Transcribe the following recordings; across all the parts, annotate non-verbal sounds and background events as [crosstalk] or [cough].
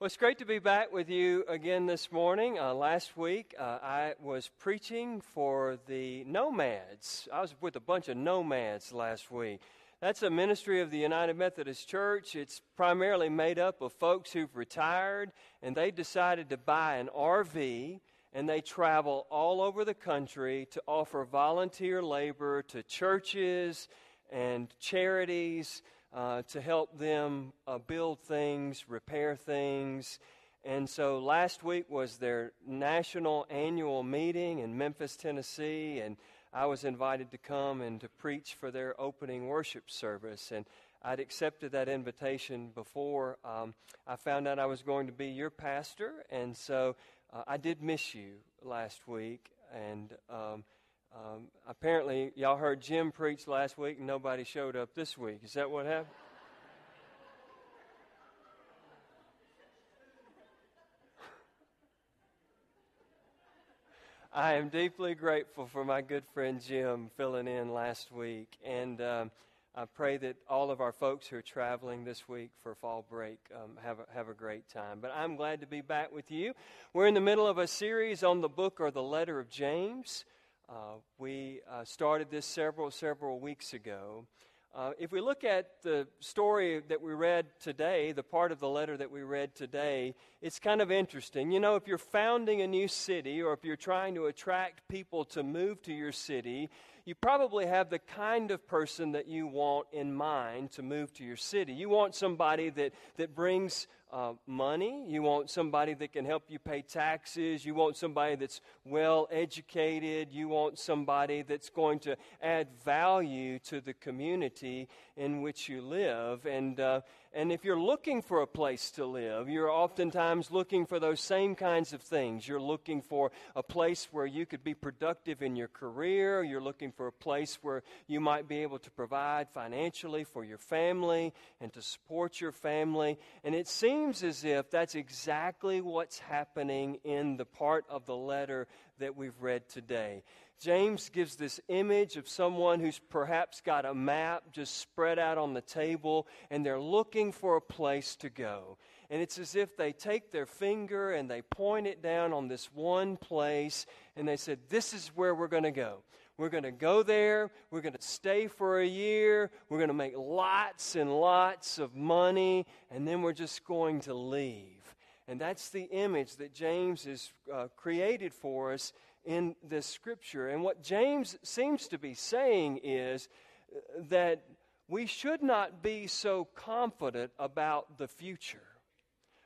Well, it's great to be back with you again this morning. Uh, last week, uh, I was preaching for the Nomads. I was with a bunch of nomads last week. That's a ministry of the United Methodist Church. It's primarily made up of folks who've retired and they decided to buy an RV and they travel all over the country to offer volunteer labor to churches and charities uh, to help them uh, build things, repair things. And so last week was their national annual meeting in Memphis, Tennessee, and I was invited to come and to preach for their opening worship service. And I'd accepted that invitation before um, I found out I was going to be your pastor, and so uh, I did miss you last week. And um, um, apparently, y'all heard Jim preach last week and nobody showed up this week. Is that what happened? [laughs] I am deeply grateful for my good friend Jim filling in last week. And um, I pray that all of our folks who are traveling this week for fall break um, have, a, have a great time. But I'm glad to be back with you. We're in the middle of a series on the book or the letter of James. Uh, we uh, started this several, several weeks ago. Uh, if we look at the story that we read today, the part of the letter that we read today, it's kind of interesting. You know, if you're founding a new city or if you're trying to attract people to move to your city, you probably have the kind of person that you want in mind to move to your city. You want somebody that, that brings uh, money. You want somebody that can help you pay taxes. You want somebody that's well educated. You want somebody that's going to add value to the community in which you live. And, uh, and if you're looking for a place to live, you're oftentimes looking for those same kinds of things. You're looking for a place where you could be productive in your career. You're looking for a place where you might be able to provide financially for your family and to support your family. And it seems as if that's exactly what's happening in the part of the letter that we've read today. James gives this image of someone who's perhaps got a map just spread out on the table and they're looking for a place to go. And it's as if they take their finger and they point it down on this one place and they said, This is where we're going to go. We're going to go there. We're going to stay for a year. We're going to make lots and lots of money. And then we're just going to leave. And that's the image that James has uh, created for us in this scripture. And what James seems to be saying is uh, that we should not be so confident about the future.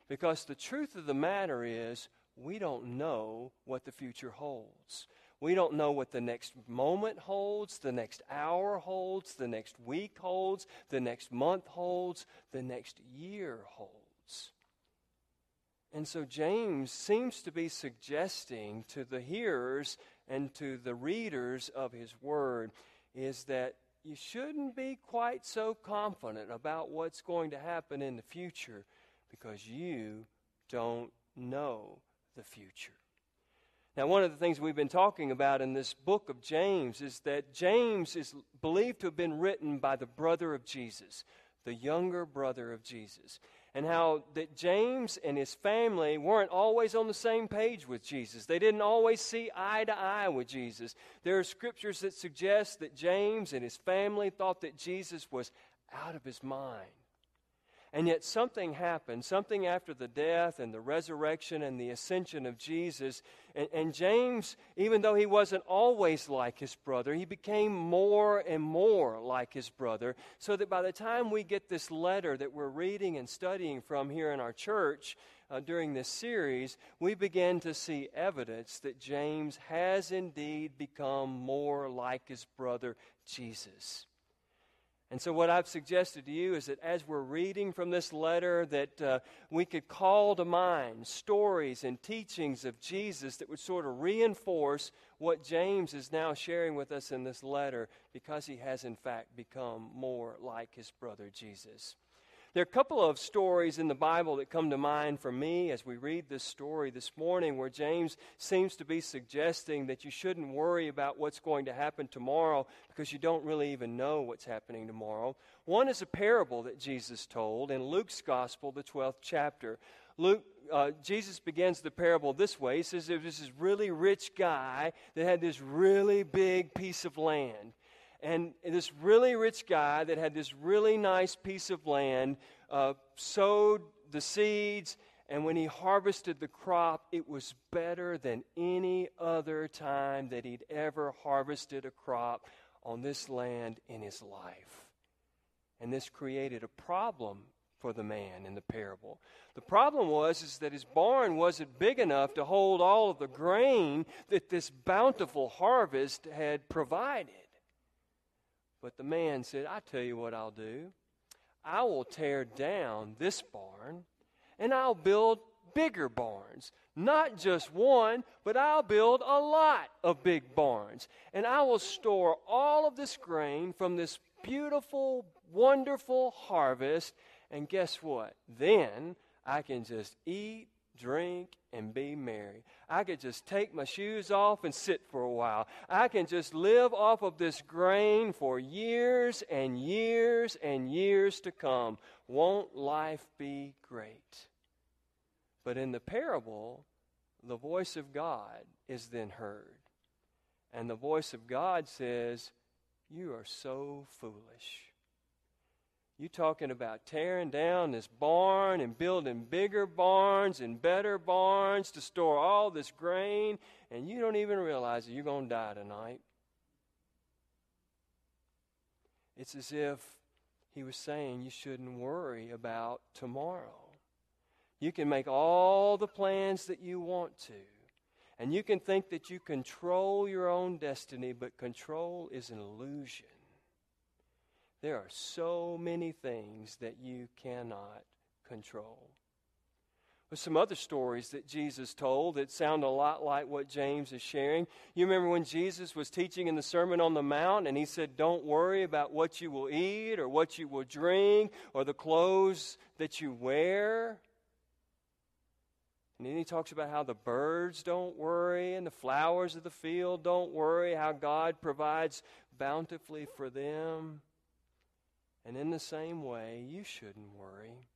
Because the truth of the matter is, we don't know what the future holds. We don't know what the next moment holds, the next hour holds, the next week holds, the next month holds, the next year holds. And so James seems to be suggesting to the hearers and to the readers of his word is that you shouldn't be quite so confident about what's going to happen in the future because you don't know the future. Now, one of the things we've been talking about in this book of James is that James is believed to have been written by the brother of Jesus, the younger brother of Jesus and how that James and his family weren't always on the same page with Jesus. They didn't always see eye to eye with Jesus. There are scriptures that suggest that James and his family thought that Jesus was out of his mind. And yet something happened, something after the death and the resurrection and the ascension of Jesus. And, and, James, even though he wasn't always like his brother, he became more and more like his brother. So that by the time we get this letter that we're reading and studying from here in our church uh, during this series, we begin to see evidence that James has indeed become more like his brother Jesus. And so, what I've suggested to you is that as we're reading from this letter, that uh, we could call to mind stories and teachings of Jesus that would sort of reinforce what James is now sharing with us in this letter, because he has, in fact, become more like his brother Jesus. There are a couple of stories in the Bible that come to mind for me as we read this story this morning where James seems to be suggesting that you shouldn't worry about what's going to happen tomorrow because you don't really even know what's happening tomorrow. One is a parable that Jesus told in Luke's Gospel, the 12th chapter. Luke, uh, Jesus begins the parable this way. He says there was this really rich guy that had this really big piece of land. And this really rich guy that had this really nice piece of land uh, sowed the seeds, and when he harvested the crop, it was better than any other time that he'd ever harvested a crop on this land in his life. And this created a problem for the man in the parable. The problem was is that his barn wasn't big enough to hold all of the grain that this bountiful harvest had provided. But the man said, I tell you what I'll do. I will tear down this barn and I'll build bigger barns. Not just one, but I'll build a lot of big barns. And I will store all of this grain from this beautiful, wonderful harvest. And guess what? Then I can just eat drink, and be merry. I could just take my shoes off and sit for a while. I can just live off of this grain for years and years and years to come. Won't life be great? But in the parable, the voice of God is then heard. And the voice of God says, You are so foolish. You talking about tearing down this barn and building bigger barns and better barns to store all this grain, and you don't even realize that you're going to die tonight. It's as if he was saying you shouldn't worry about tomorrow. You can make all the plans that you want to, and you can think that you control your own destiny, but control is an illusion. There are so many things that you cannot control. There's some other stories that Jesus told that sound a lot like what James is sharing. You remember when Jesus was teaching in the Sermon on the Mount and he said, Don't worry about what you will eat or what you will drink or the clothes that you wear. And then he talks about how the birds don't worry and the flowers of the field don't worry, how God provides bountifully for them. And in the same way, you shouldn't worry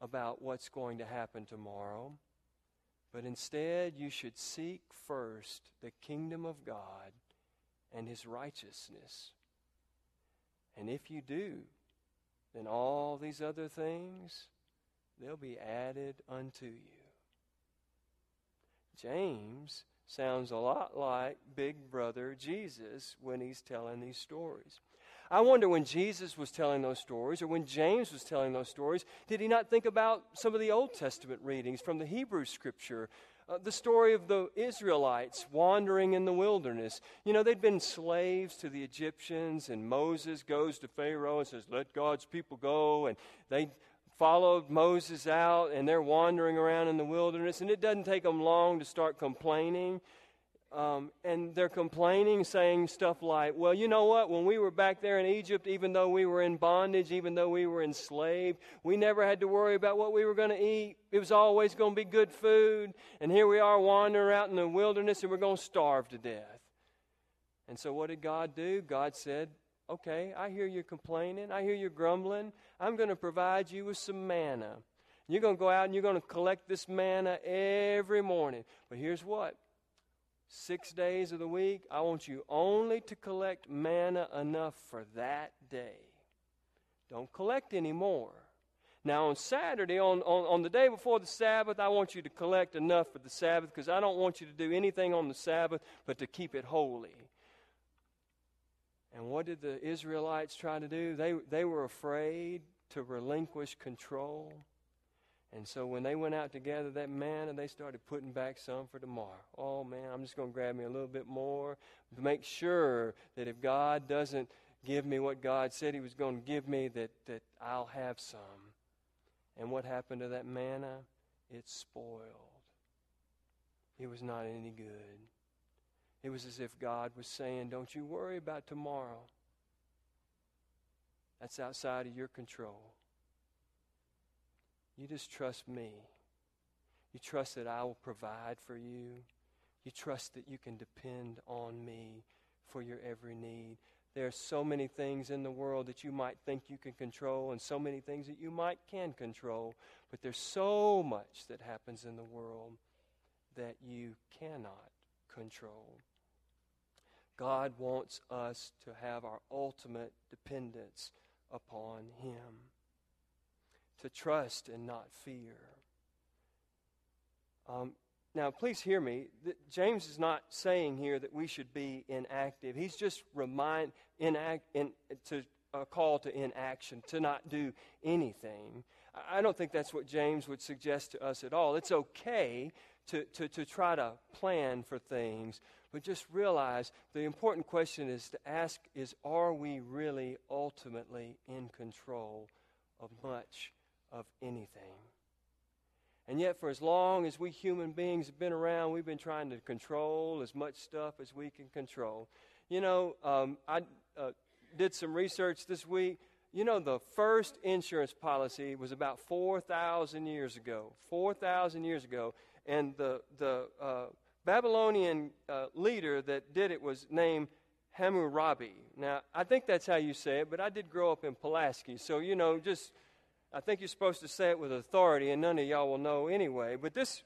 about what's going to happen tomorrow, but instead you should seek first the kingdom of God and his righteousness. And if you do, then all these other things, they'll be added unto you. James sounds a lot like Big Brother Jesus when he's telling these stories. I wonder when Jesus was telling those stories, or when James was telling those stories, did he not think about some of the Old Testament readings from the Hebrew Scripture? Uh, the story of the Israelites wandering in the wilderness. You know, they'd been slaves to the Egyptians, and Moses goes to Pharaoh and says, Let God's people go. And they followed Moses out, and they're wandering around in the wilderness. And it doesn't take them long to start complaining. Um, and they're complaining, saying stuff like, Well, you know what? When we were back there in Egypt, even though we were in bondage, even though we were enslaved, we never had to worry about what we were going to eat. It was always going to be good food. And here we are wandering out in the wilderness and we're going to starve to death. And so, what did God do? God said, Okay, I hear you complaining. I hear you grumbling. I'm going to provide you with some manna. You're going to go out and you're going to collect this manna every morning. But here's what six days of the week, I want you only to collect manna enough for that day. Don't collect any more. Now, on Saturday, on, on, on the day before the Sabbath, I want you to collect enough for the Sabbath because I don't want you to do anything on the Sabbath but to keep it holy. And what did the Israelites try to do? They, they were afraid to relinquish control. And so when they went out to gather that manna, they started putting back some for tomorrow. Oh man, I'm just going to grab me a little bit more to make sure that if God doesn't give me what God said He was going to give me, that, that I'll have some. And what happened to that manna? It spoiled. It was not any good. It was as if God was saying, Don't you worry about tomorrow. That's outside of your control. You just trust me. You trust that I will provide for you. You trust that you can depend on me for your every need. There are so many things in the world that you might think you can control, and so many things that you might can control, but there's so much that happens in the world that you cannot control. God wants us to have our ultimate dependence upon Him, to trust and not fear. Um, now, please hear me. James is not saying here that we should be inactive. He's just remind inact in, to a call to inaction, to not do anything. I don't think that's what James would suggest to us at all. It's okay to, to, to try to plan for things, but just realize the important question is to ask is are we really ultimately in control of much of anything? And yet, for as long as we human beings have been around, we've been trying to control as much stuff as we can control. You know, um, I uh, did some research this week. You know, the first insurance policy was about 4,000 years ago. 4,000 years ago. And the, the uh, Babylonian uh, leader that did it was named Hammurabi. Now, I think that's how you say it, but I did grow up in Pulaski. So, you know, just I think you're supposed to say it with authority, and none of y'all will know anyway. But this.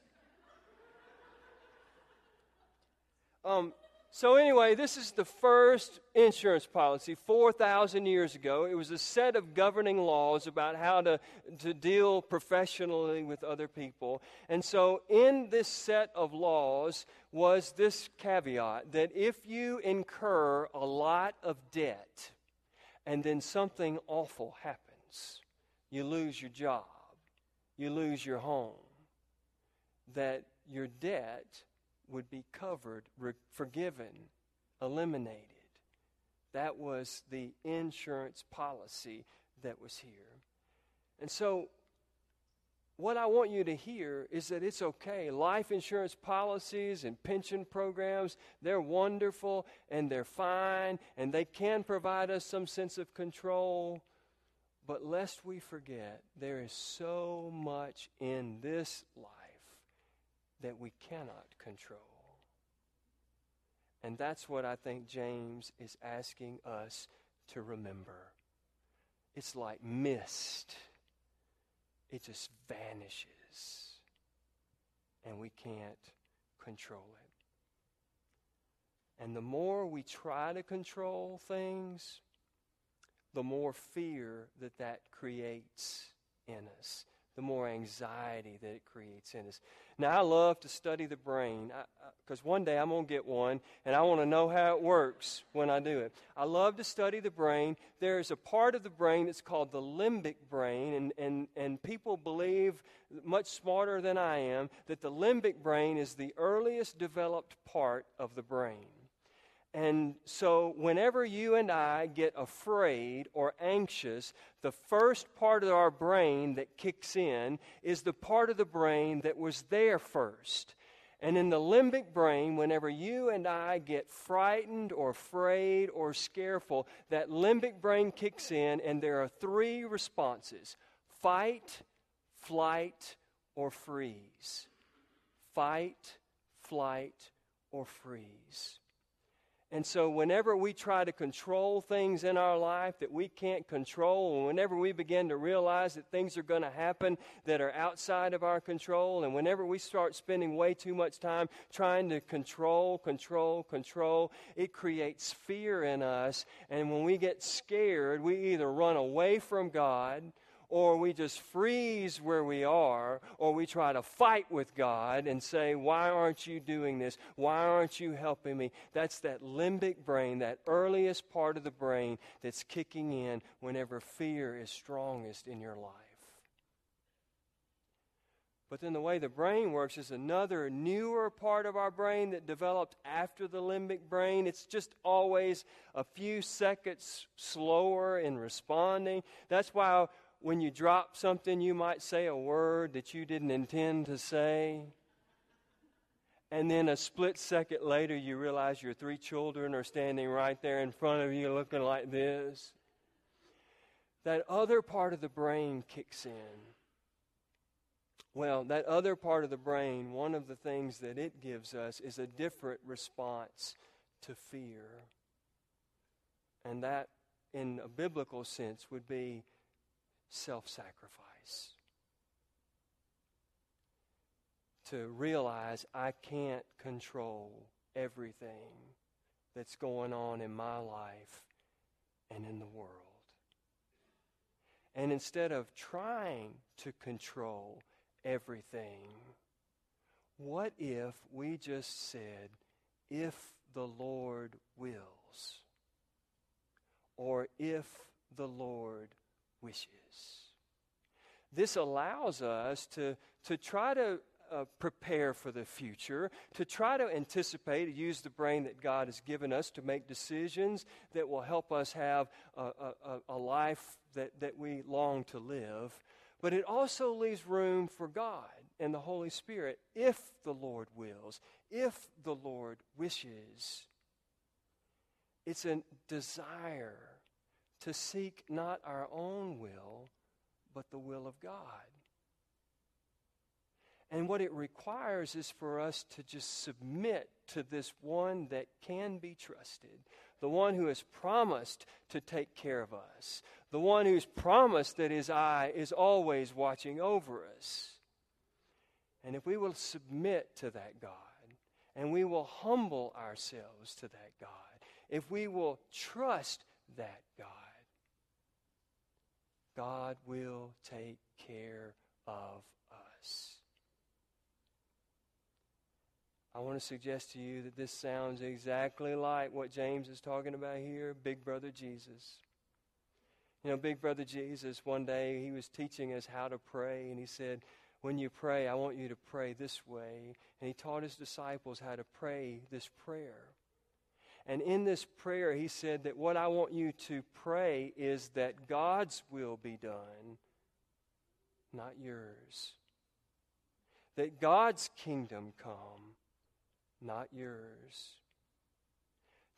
Um, so, anyway, this is the first insurance policy 4,000 years ago. It was a set of governing laws about how to, to deal professionally with other people. And so, in this set of laws was this caveat that if you incur a lot of debt and then something awful happens, you lose your job, you lose your home, that your debt would be covered, re- forgiven, eliminated. That was the insurance policy that was here. And so, what I want you to hear is that it's okay. Life insurance policies and pension programs, they're wonderful and they're fine and they can provide us some sense of control. But lest we forget, there is so much in this life that we cannot control. And that's what I think James is asking us to remember. It's like mist, it just vanishes, and we can't control it. And the more we try to control things, the more fear that that creates in us, the more anxiety that it creates in us. Now, I love to study the brain because one day I'm going to get one and I want to know how it works when I do it. I love to study the brain. There's a part of the brain that's called the limbic brain, and, and, and people believe, much smarter than I am, that the limbic brain is the earliest developed part of the brain. And so, whenever you and I get afraid or anxious, the first part of our brain that kicks in is the part of the brain that was there first. And in the limbic brain, whenever you and I get frightened or afraid or scareful, that limbic brain kicks in, and there are three responses fight, flight, or freeze. Fight, flight, or freeze. And so, whenever we try to control things in our life that we can't control, and whenever we begin to realize that things are going to happen that are outside of our control, and whenever we start spending way too much time trying to control, control, control, it creates fear in us. And when we get scared, we either run away from God or we just freeze where we are, or we try to fight with God and say, Why aren't you doing this? Why aren't you helping me? That's that limbic brain, that earliest part of the brain that's kicking in whenever fear is strongest in your life. But then the way the brain works is another newer part of our brain that developed after the limbic brain. It's just always a few seconds slower in responding. That's why when you drop something, you might say a word that you didn't intend to say. And then a split second later, you realize your three children are standing right there in front of you looking like this. That other part of the brain kicks in. Well, that other part of the brain, one of the things that it gives us is a different response to fear. And that, in a biblical sense, would be self sacrifice. To realize I can't control everything that's going on in my life and in the world. And instead of trying to control everything, what if we just said, if the Lord wills, or if the Lord wishes? This allows us to, to try to uh, prepare for the future, to try to anticipate, use the brain that God has given us to make decisions that will help us have a, a, a life that, that we long to live. But it also leaves room for God and the Holy Spirit if the Lord wills, if the Lord wishes. It's a desire to seek not our own will, but the will of God. And what it requires is for us to just submit to this one that can be trusted, the one who has promised to take care of us, the one who's promised that his eye is always watching over us. And if we will submit to that God, and we will humble ourselves to that God, if we will trust that God, God will take care of us. I want to suggest to you that this sounds exactly like what James is talking about here Big Brother Jesus. You know, Big Brother Jesus, one day he was teaching us how to pray, and he said, When you pray, I want you to pray this way. And he taught his disciples how to pray this prayer. And in this prayer, he said that what I want you to pray is that God's will be done, not yours. That God's kingdom come, not yours.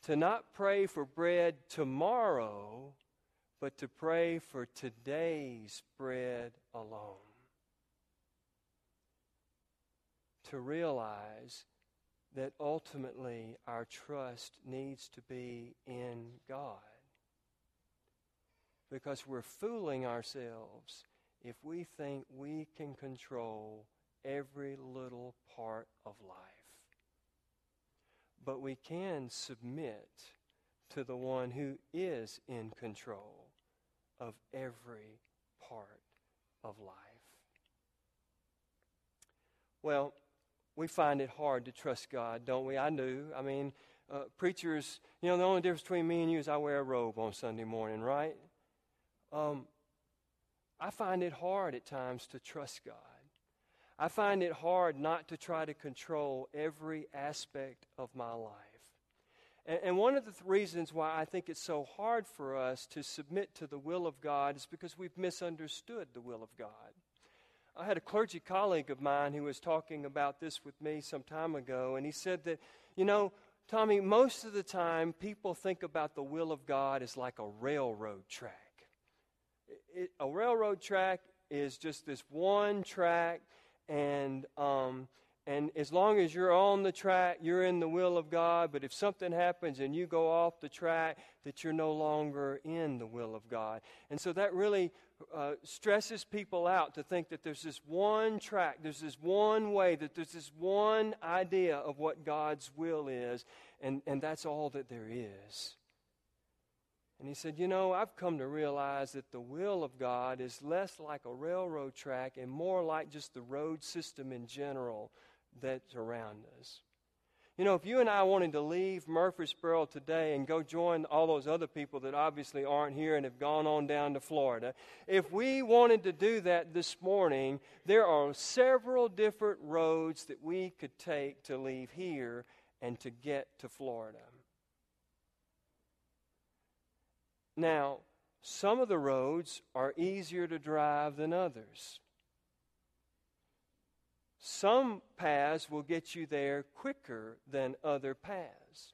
To not pray for bread tomorrow, but to pray for today's bread alone. To realize that ultimately our trust needs to be in God. Because we're fooling ourselves if we think we can control every little part of life. But we can submit to the one who is in control of every part of life. Well, we find it hard to trust God, don't we? I do. I mean, uh, preachers, you know, the only difference between me and you is I wear a robe on Sunday morning, right? Um, I find it hard at times to trust God. I find it hard not to try to control every aspect of my life. And, and one of the th- reasons why I think it's so hard for us to submit to the will of God is because we've misunderstood the will of God. I had a clergy colleague of mine who was talking about this with me some time ago, and he said that, you know, Tommy, most of the time people think about the will of God as like a railroad track. It, a railroad track is just this one track, and um, and as long as you're on the track, you're in the will of God. But if something happens and you go off the track, that you're no longer in the will of God. And so that really uh, stresses people out to think that there's this one track, there's this one way, that there's this one idea of what God's will is, and, and that's all that there is. And he said, You know, I've come to realize that the will of God is less like a railroad track and more like just the road system in general that's around us. You know, if you and I wanted to leave Murfreesboro today and go join all those other people that obviously aren't here and have gone on down to Florida, if we wanted to do that this morning, there are several different roads that we could take to leave here and to get to Florida. Now, some of the roads are easier to drive than others. Some paths will get you there quicker than other paths.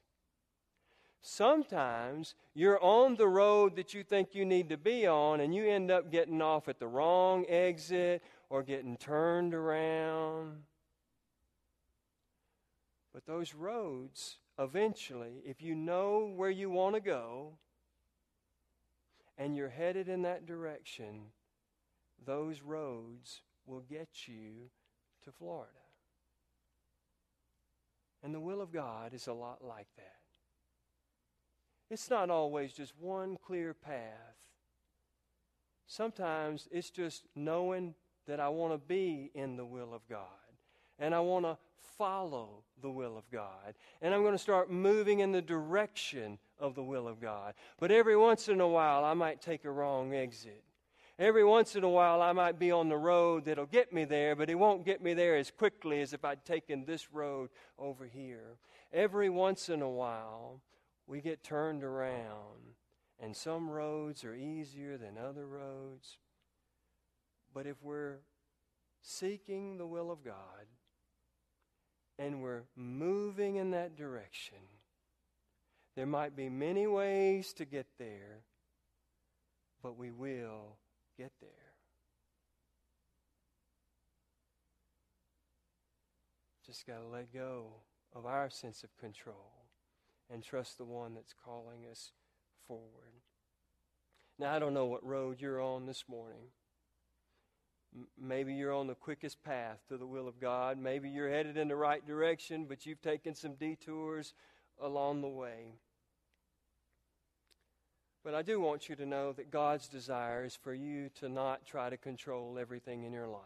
Sometimes you're on the road that you think you need to be on, and you end up getting off at the wrong exit, or getting turned around. But those roads, eventually, if you know where you want to go and you're headed in that direction, those roads will get you to Florida. And the will of God is a lot like that. It's not always just one clear path. Sometimes it's just knowing that I want to be in the will of God and I want to follow the will of God. And I'm going to start moving in the direction of the will of God. But every once in a while, I might take a wrong exit. Every once in a while, I might be on the road that'll get me there, but it won't get me there as quickly as if I'd taken this road over here. Every once in a while, we get turned around, and some roads are easier than other roads. But if we're seeking the will of God and we're moving in that direction, there might be many ways to get there, but we will get there. Just got to let go of our sense of control and trust the one that's calling us forward. Now, I don't know what road you're on this morning. Maybe you're on the quickest path to the will of God. Maybe you're headed in the right direction, but you've taken some detours along the way. But I do want you to know that God's desire is for you to not try to control everything in your life.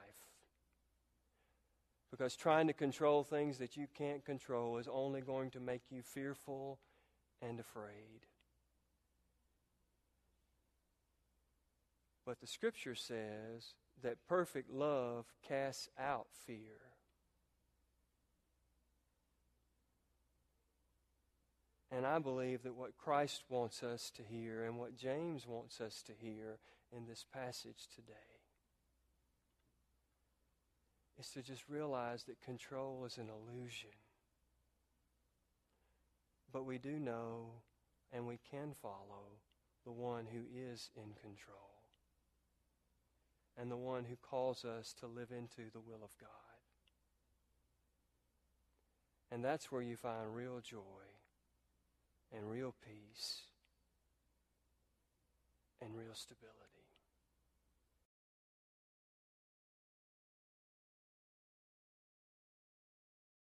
Because trying to control things that you can't control is only going to make you fearful and afraid. But the scripture says that perfect love casts out fear. And I believe that what Christ wants us to hear and what James wants us to hear in this passage today is to just realize that control is an illusion. But we do know and we can follow the one who is in control and the one who calls us to live into the will of God. And that's where you find real joy and real peace and real stability.